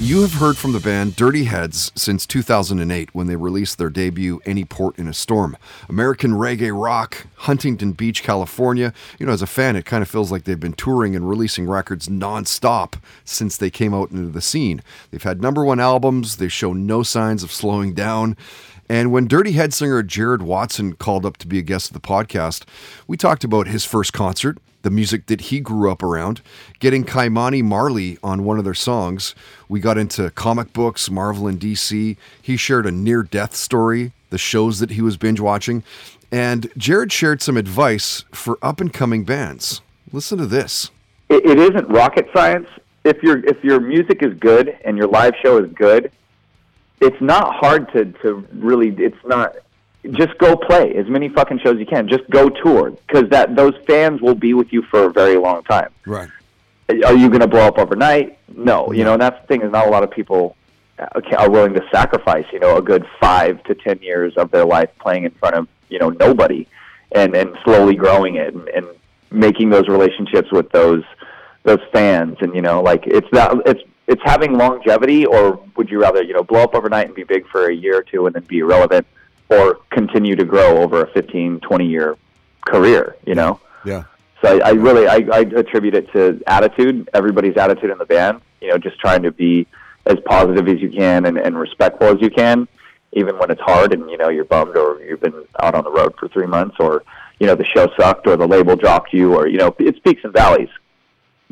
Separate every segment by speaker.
Speaker 1: You have heard from the band Dirty Heads since 2008 when they released their debut Any Port in a Storm. American reggae rock, Huntington Beach, California. You know, as a fan, it kind of feels like they've been touring and releasing records nonstop since they came out into the scene. They've had number one albums, they show no signs of slowing down. And when Dirty Head singer Jared Watson called up to be a guest of the podcast, we talked about his first concert, the music that he grew up around, getting Ky-Mani Marley on one of their songs. We got into comic books, Marvel and DC. He shared a near death story, the shows that he was binge watching. And Jared shared some advice for up and coming bands. Listen to this.
Speaker 2: It, it isn't rocket science. If your if your music is good and your live show is good, it's not hard to to really. It's not. Just go play as many fucking shows you can. Just go tour because that those fans will be with you for a very long time.
Speaker 1: Right.
Speaker 2: Are you going to blow up overnight? No. You know, and that's the thing is not a lot of people uh, are willing to sacrifice. You know, a good five to ten years of their life playing in front of you know nobody, and and slowly growing it and, and making those relationships with those those fans. And you know, like it's that it's it's having longevity, or would you rather you know blow up overnight and be big for a year or two and then be irrelevant, or continue to grow over a 15, 20 year career? You know.
Speaker 1: Yeah.
Speaker 2: So I, I really I, I attribute it to attitude, everybody's attitude in the band. You know, just trying to be as positive as you can and, and respectful as you can, even when it's hard and you know you're bummed or you've been out on the road for three months or you know the show sucked or the label dropped you or you know it peaks and valleys.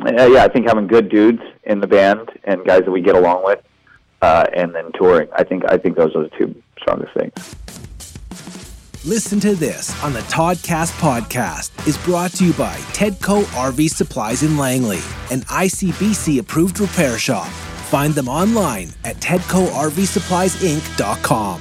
Speaker 2: Uh, yeah, I think having good dudes in the band and guys that we get along with, uh, and then touring. I think I think those are the two strongest things.
Speaker 3: Listen to this on the Toddcast podcast is brought to you by Tedco RV Supplies in Langley, an ICBC approved repair shop. Find them online at TedcoRVSuppliesInc.com.